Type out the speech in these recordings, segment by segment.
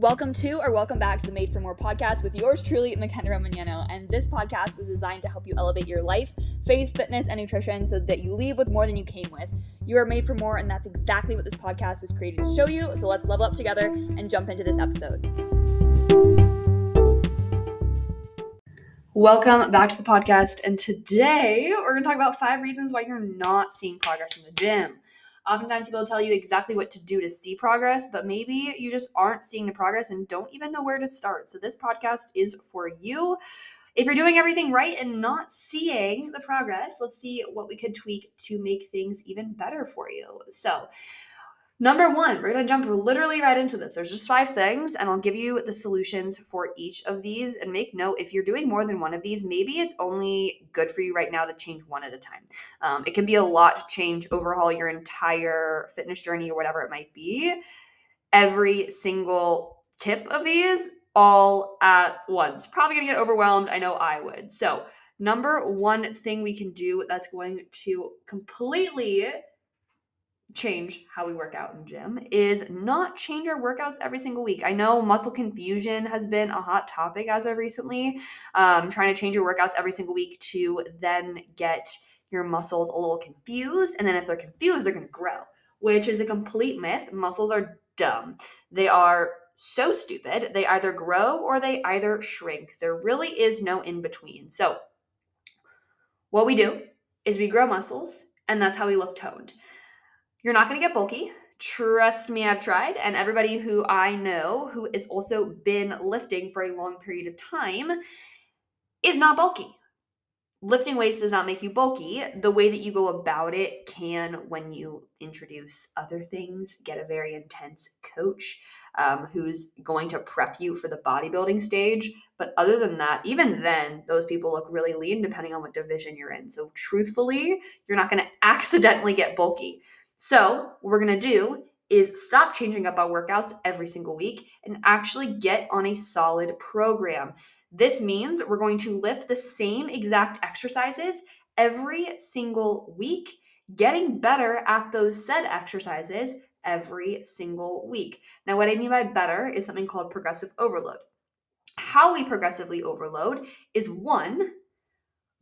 Welcome to or welcome back to the Made for More podcast with yours truly, Makena Romagnano. And this podcast was designed to help you elevate your life, faith, fitness, and nutrition so that you leave with more than you came with. You are made for more, and that's exactly what this podcast was created to show you. So let's level up together and jump into this episode. Welcome back to the podcast. And today we're going to talk about five reasons why you're not seeing progress in the gym. Oftentimes, people tell you exactly what to do to see progress, but maybe you just aren't seeing the progress and don't even know where to start. So, this podcast is for you. If you're doing everything right and not seeing the progress, let's see what we could tweak to make things even better for you. So, Number one, we're going to jump literally right into this. There's just five things, and I'll give you the solutions for each of these. And make note if you're doing more than one of these, maybe it's only good for you right now to change one at a time. Um, it can be a lot to change, overhaul your entire fitness journey or whatever it might be. Every single tip of these all at once. Probably going to get overwhelmed. I know I would. So, number one thing we can do that's going to completely change how we work out in gym is not change our workouts every single week. I know muscle confusion has been a hot topic as of recently. Um, trying to change your workouts every single week to then get your muscles a little confused. And then if they're confused, they're going to grow, which is a complete myth. Muscles are dumb. They are so stupid. They either grow or they either shrink. There really is no in between. So, what we do is we grow muscles, and that's how we look toned. You're not going to get bulky. Trust me, I've tried. And everybody who I know who has also been lifting for a long period of time is not bulky. Lifting weights does not make you bulky. The way that you go about it can, when you introduce other things, get a very intense coach um, who's going to prep you for the bodybuilding stage. But other than that, even then, those people look really lean depending on what division you're in. So, truthfully, you're not going to accidentally get bulky. So, what we're going to do is stop changing up our workouts every single week and actually get on a solid program. This means we're going to lift the same exact exercises every single week, getting better at those said exercises every single week. Now, what I mean by better is something called progressive overload. How we progressively overload is one,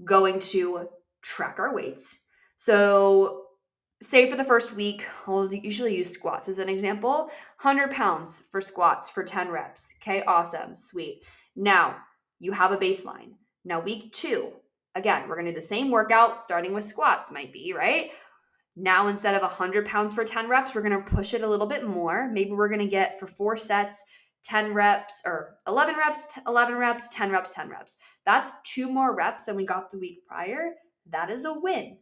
going to track our weights. So, say for the first week, I'll usually use squats as an example 100 pounds for squats for 10 reps. Okay, awesome, sweet. Now you have a baseline. Now, week two, again, we're gonna do the same workout starting with squats, might be, right? Now, instead of 100 pounds for 10 reps, we're gonna push it a little bit more. Maybe we're gonna get for four sets, 10 reps or 11 reps, 11 reps, 10 reps, 10 reps. That's two more reps than we got the week prior. That is a win.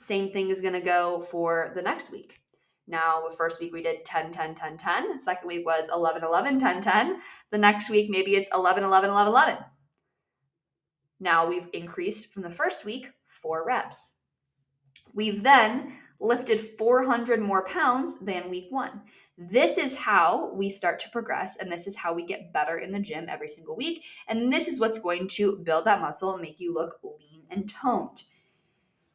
Same thing is going to go for the next week. Now, the first week we did 10, 10, 10, 10. Second week was 11, 11, 10, 10. The next week, maybe it's 11, 11, 11, 11. Now we've increased from the first week four reps. We've then lifted 400 more pounds than week one. This is how we start to progress, and this is how we get better in the gym every single week. And this is what's going to build that muscle and make you look lean and toned.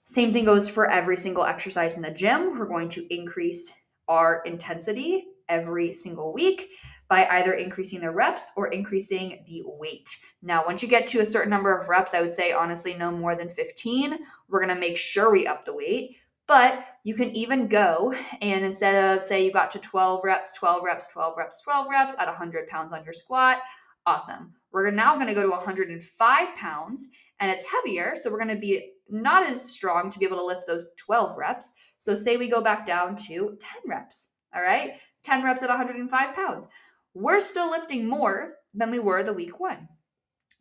Same thing goes for every single exercise in the gym. We're going to increase our intensity every single week by either increasing the reps or increasing the weight. Now, once you get to a certain number of reps, I would say honestly no more than 15, we're to make sure we up the weight. But you can even go and instead of say you got to 12 reps, 12 reps, 12 reps, 12 reps at 100 pounds on your squat, awesome. We're now to go to 105 pounds and it's heavier. So we're to be not as strong to be able to lift those 12 reps. So, say we go back down to 10 reps, all right? 10 reps at 105 pounds. We're still lifting more than we were the week one.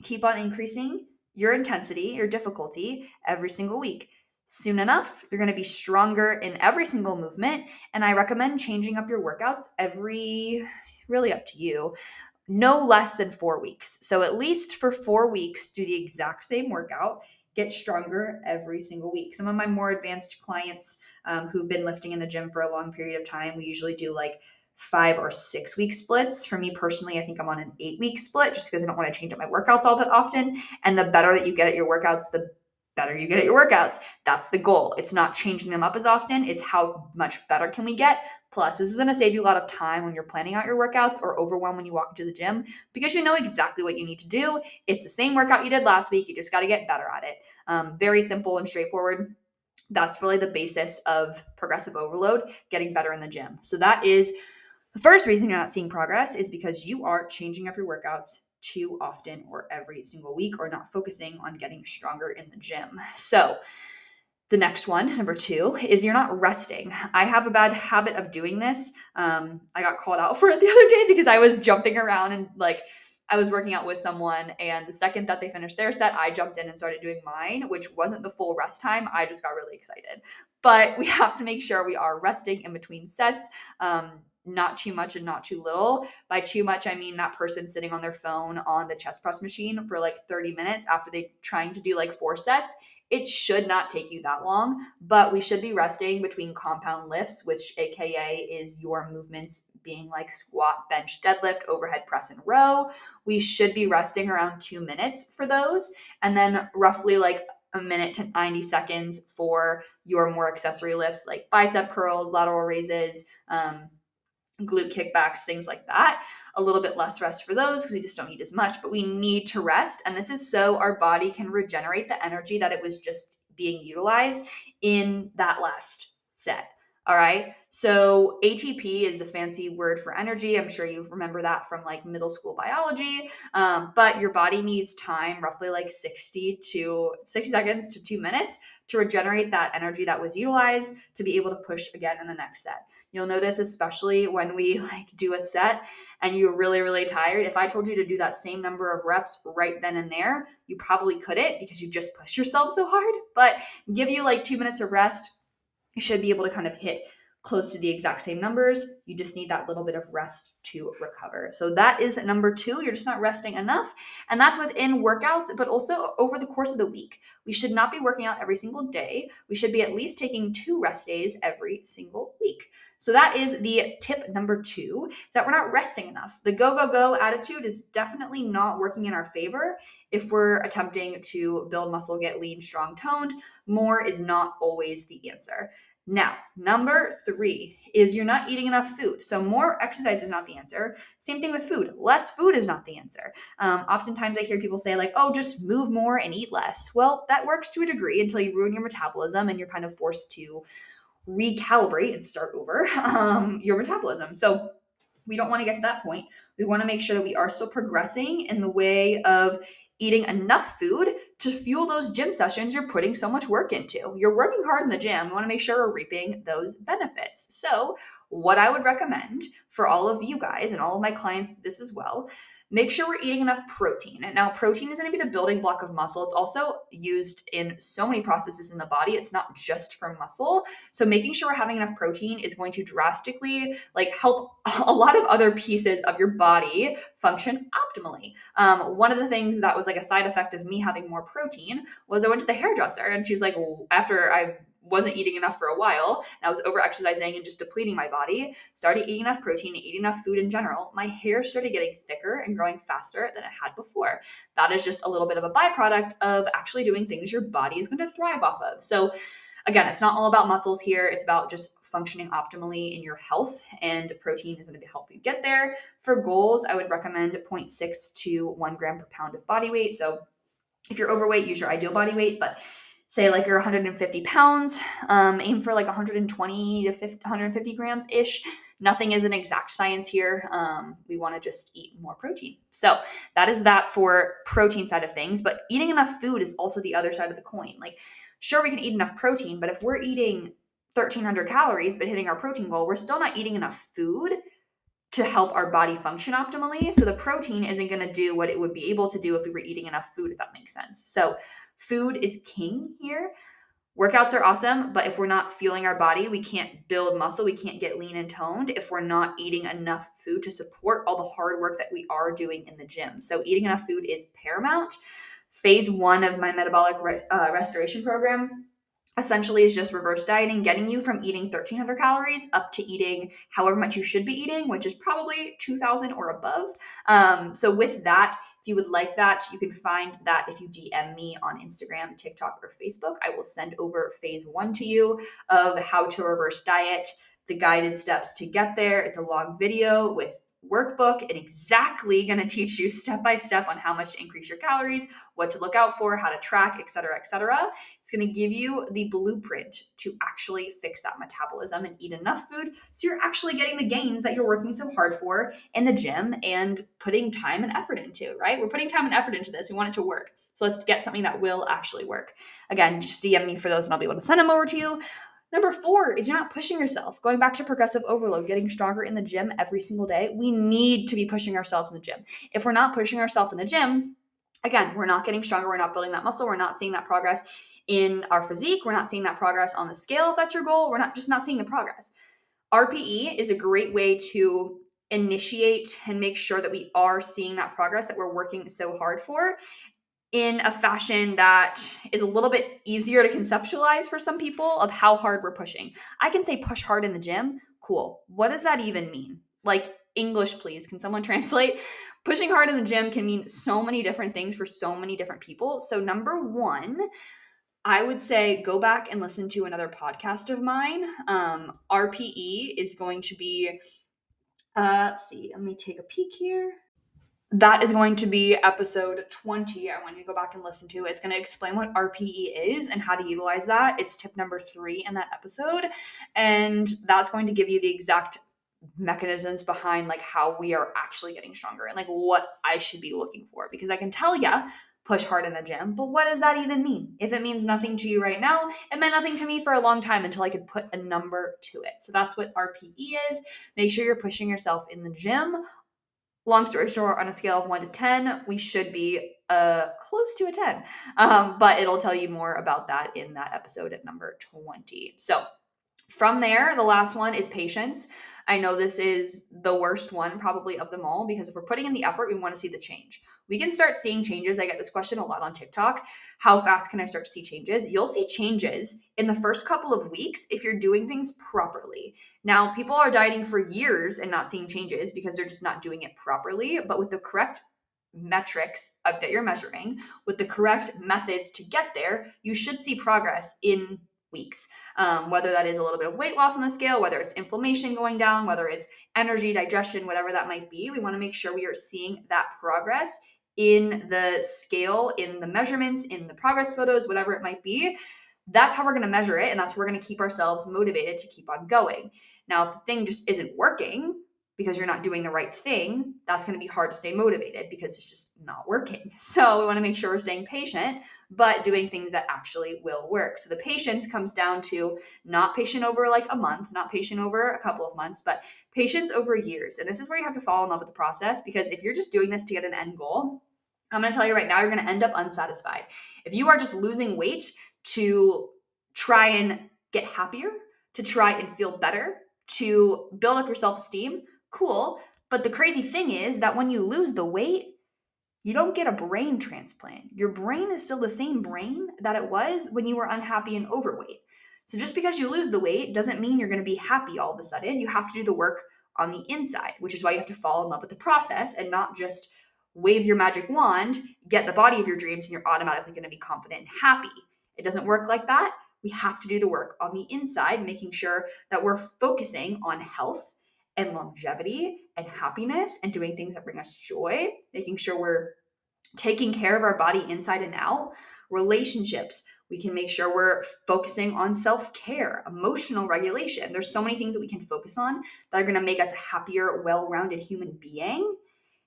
Keep on increasing your intensity, your difficulty every single week. Soon enough, you're going to be stronger in every single movement. And I recommend changing up your workouts every, really up to you, no less than four weeks. So at least for four weeks, do the exact same workout get stronger every single week. Some of my more advanced clients um, who've been lifting in the gym for a long period of time, we usually do like five or six week splits. For me personally, I think I'm on an eight week split just because I don't want to change up my workouts all that often. And the better that you get at your workouts, the better you get at your workouts. That's the goal. It's not changing them up as often, it's how much better can we get. Plus. This is going to save you a lot of time when you're planning out your workouts or overwhelm when you walk into the gym because you know exactly what you need to do. It's the same workout you did last week. You just got to get better at it. Um, very simple and straightforward. That's really the basis of progressive overload, getting better in the gym. So that is the first reason you're not seeing progress is because you are changing up your workouts too often or every single week or not focusing on getting stronger in the gym. So, the next one, number two, is you're not resting. I have a bad habit of doing this. Um, I got called out for it the other day because I was jumping around and like I was working out with someone, and the second that they finished their set, I jumped in and started doing mine, which wasn't the full rest time. I just got really excited. But we have to make sure we are resting in between sets. Um, not too much and not too little. By too much, I mean that person sitting on their phone on the chest press machine for like 30 minutes after they trying to do like four sets. It should not take you that long, but we should be resting between compound lifts, which AKA is your movements being like squat, bench, deadlift, overhead press, and row. We should be resting around two minutes for those. And then roughly like a minute to 90 seconds for your more accessory lifts like bicep curls, lateral raises, um, glute kickbacks, things like that. A little bit less rest for those because we just don't need as much, but we need to rest. And this is so our body can regenerate the energy that it was just being utilized in that last set. All right. So ATP is a fancy word for energy. I'm sure you remember that from like middle school biology. Um, but your body needs time, roughly like 60 to 60 seconds to two minutes, to regenerate that energy that was utilized to be able to push again in the next set. You'll notice, especially when we like do a set and you're really, really tired. If I told you to do that same number of reps right then and there, you probably couldn't because you just push yourself so hard. But give you like two minutes of rest you should be able to kind of hit close to the exact same numbers. You just need that little bit of rest to recover. So that is number two. You're just not resting enough. And that's within workouts, but also over the course of the week. We should not be working out every single day. We should be at least taking two rest days every single week. So that is the tip number two, is that we're not resting enough. The go, go, go attitude is definitely not working in our favor if we're attempting to build muscle, get lean, strong, toned. More is not always the answer. Now, number three is you're not eating enough food. So, more exercise is not the answer. Same thing with food. Less food is not the answer. Um, oftentimes, I hear people say, like, oh, just move more and eat less. Well, that works to a degree until you ruin your metabolism and you're kind of forced to recalibrate and start over um, your metabolism. So, we don't want to get to that point. We want to make sure that we are still progressing in the way of eating enough food to fuel those gym sessions you're putting so much work into. You're working hard in the gym. We want to make sure we're reaping those benefits. So, what I would recommend for all of you guys and all of my clients, this as well, Make sure we're eating enough protein. Now, protein is going to be the building block of muscle. It's also used in so many processes in the body. It's not just for muscle. So making sure we're having enough protein is going to drastically like help a lot of other pieces of your body function optimally. Um, one of the things that was like a side effect of me having more protein was I went to the hairdresser and she was like, well, after I wasn't eating enough for a while and I was over exercising and just depleting my body, started eating enough protein and eating enough food in general, my hair started getting thicker and growing faster than it had before. That is just a little bit of a byproduct of actually doing things your body is going to thrive off of. So, again, it's not all about muscles here, it's about just functioning optimally in your health, and protein is going to help you get there. For goals, I would recommend 0.6 to 1 gram per pound of body weight. So, if you're overweight, use your ideal body weight, but say like you're 150 pounds, um, aim for like 120 to 50, 150 grams ish. Nothing is an exact science here. Um, we want to just eat more protein. So that is that for protein side of things. But eating enough food is also the other side of the coin. Like, sure, we can eat enough protein, but if we're eating 1300 calories but hitting our protein goal, we're still not eating enough food to help our body function optimally. So the protein isn't going to do what it would be able to do if we were eating enough food, if that makes sense. So Food is king here. Workouts are awesome, but if we're not fueling our body, we can't build muscle, we can't get lean and toned if we're not eating enough food to support all the hard work that we are doing in the gym. So, eating enough food is paramount. Phase one of my metabolic re- uh, restoration program essentially is just reverse dieting, getting you from eating 1300 calories up to eating however much you should be eating, which is probably 2000 or above. Um, so, with that, if you would like that, you can find that if you DM me on Instagram, TikTok, or Facebook. I will send over phase one to you of how to reverse diet the guided steps to get there. It's a long video with workbook and exactly going to teach you step by step on how much to increase your calories, what to look out for, how to track, etc., etc. It's going to give you the blueprint to actually fix that metabolism and eat enough food so you're actually getting the gains that you're working so hard for in the gym and putting time and effort into, right? We're putting time and effort into this. We want it to work. So let's get something that will actually work. Again, just DM me for those and I'll be able to send them over to you. Number four is you're not pushing yourself. Going back to progressive overload, getting stronger in the gym every single day. We need to be pushing ourselves in the gym. If we're not pushing ourselves in the gym, again, we're not getting stronger. We're not building that muscle. We're not seeing that progress in our physique. We're not seeing that progress on the scale if that's your goal. We're not just not seeing the progress. RPE is a great way to initiate and make sure that we are seeing that progress that we're working so hard for in a fashion that is a little bit easier to conceptualize for some people of how hard we're pushing. I can say push hard in the gym. Cool. What does that even mean? Like, English, please. Can someone translate? Pushing hard in the gym can mean so many different things for so many different people. So, number one, I would say go back and listen to another podcast of mine. Um, RPE is going to be, uh, let's see, let me take a peek here that is going to be episode 20. I want you to go back and listen to. It's going to explain what RPE is and how to utilize that. It's tip number three in that episode. And that's going to give you the exact mechanisms behind like how we are actually getting stronger and like what I should be looking for. Because I can tell you, push hard in the gym, but what does that even mean? If it means nothing to you right now, it meant nothing to me for a long time until I could put a number to it. So that's what RPE is. Make sure you're pushing yourself in the gym long story short, on a scale of one to 10, we should be uh, close to a 10. Um, but it'll tell you more about that in that episode at number 20. So from there, the last one is patience. I know this is the worst one probably of them all because if we're putting in the effort, we want to see the change. We can start seeing changes. I get this question a lot on TikTok. How fast can I start to see changes? You'll see changes in the first couple of weeks if you're doing things properly. Now, people are dieting for years and not seeing changes because they're just not doing it properly, but with the correct metrics that you're measuring, with the correct methods to get there, you should see progress in weeks. Um, whether that is a little bit of weight loss on the scale, whether it's inflammation going down, whether it's energy, digestion, whatever that might be, we want to make sure we are seeing that progress in the scale, in the measurements, in the progress photos, whatever it might be. That's how we're going to measure it. And that's how we're going to keep ourselves motivated to keep on going. Now, if the thing just isn't working, because you're not doing the right thing, that's going to be hard to stay motivated because it's just not working. So we want to make sure we're staying patient, but doing things that actually will work. So the patience comes down to not patient over like a month, not patient over a couple of months, but patience over years. And this is where you have to fall in love with the process because if you're just doing this to get an end goal, I'm going to tell you right now, you're going to end up unsatisfied. If you are just losing weight to try and get happier, to try and feel better, to build up your self esteem, cool. But the crazy thing is that when you lose the weight, you don't get a brain transplant. Your brain is still the same brain that it was when you were unhappy and overweight. So just because you lose the weight doesn't mean you're going to be happy all of a sudden. You have to do the work on the inside, which is why you have to fall in love with the process and not just wave your magic wand, get the body of your dreams, and you're automatically going to be confident and happy. It doesn't work like that. We have to do the work on the inside, making sure that we're focusing on health and longevity and happiness and doing things that bring us joy, making sure we're taking care of our body inside and out. Relationships, we can make sure we're focusing on self care, emotional regulation. There's so many things that we can focus on that are going to make us a happier, well rounded human being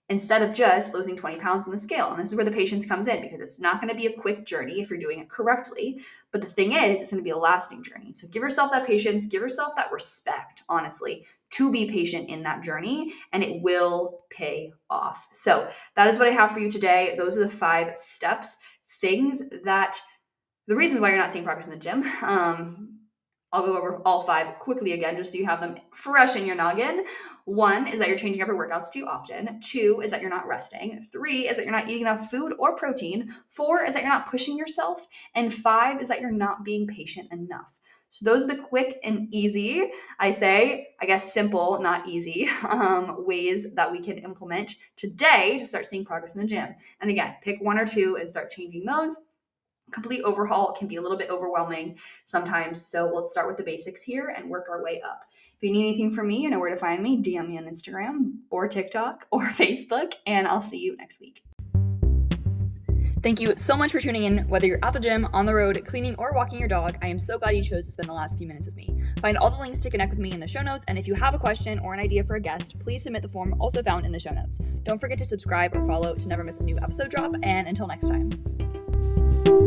instead of just losing 20 pounds on the scale. And this is where the patience comes in because it's not going to be a quick journey if you're doing it correctly. But the thing is, it's going to be a lasting journey. So give yourself that patience, give yourself that respect, honestly, to be patient in that journey, and it will pay off. So that is what I have for you today. Those are the five steps, things that the reasons why you're not seeing progress in the gym. Um, I'll go over all five quickly again just so you have them fresh in your noggin. One is that you're changing up your workouts too often. Two is that you're not resting. Three is that you're not eating enough food or protein. Four is that you're not pushing yourself. And five is that you're not being patient enough. So those are the quick and easy, I say, I guess simple, not easy, um, ways that we can implement today to start seeing progress in the gym. And again, pick one or two and start changing those complete overhaul can be a little bit overwhelming sometimes. So let's start with the basics here and work our way up. If you need anything from me, you know where to find me. DM me on Instagram or TikTok or Facebook, and I'll see you next week. Thank you so much for tuning in. Whether you're at the gym, on the road, cleaning, or walking your dog, I am so glad you chose to spend the last few minutes with me. Find all the links to connect with me in the show notes, and if you have a question or an idea for a guest, please submit the form also found in the show notes. Don't forget to subscribe or follow to never miss a new episode drop, and until next time.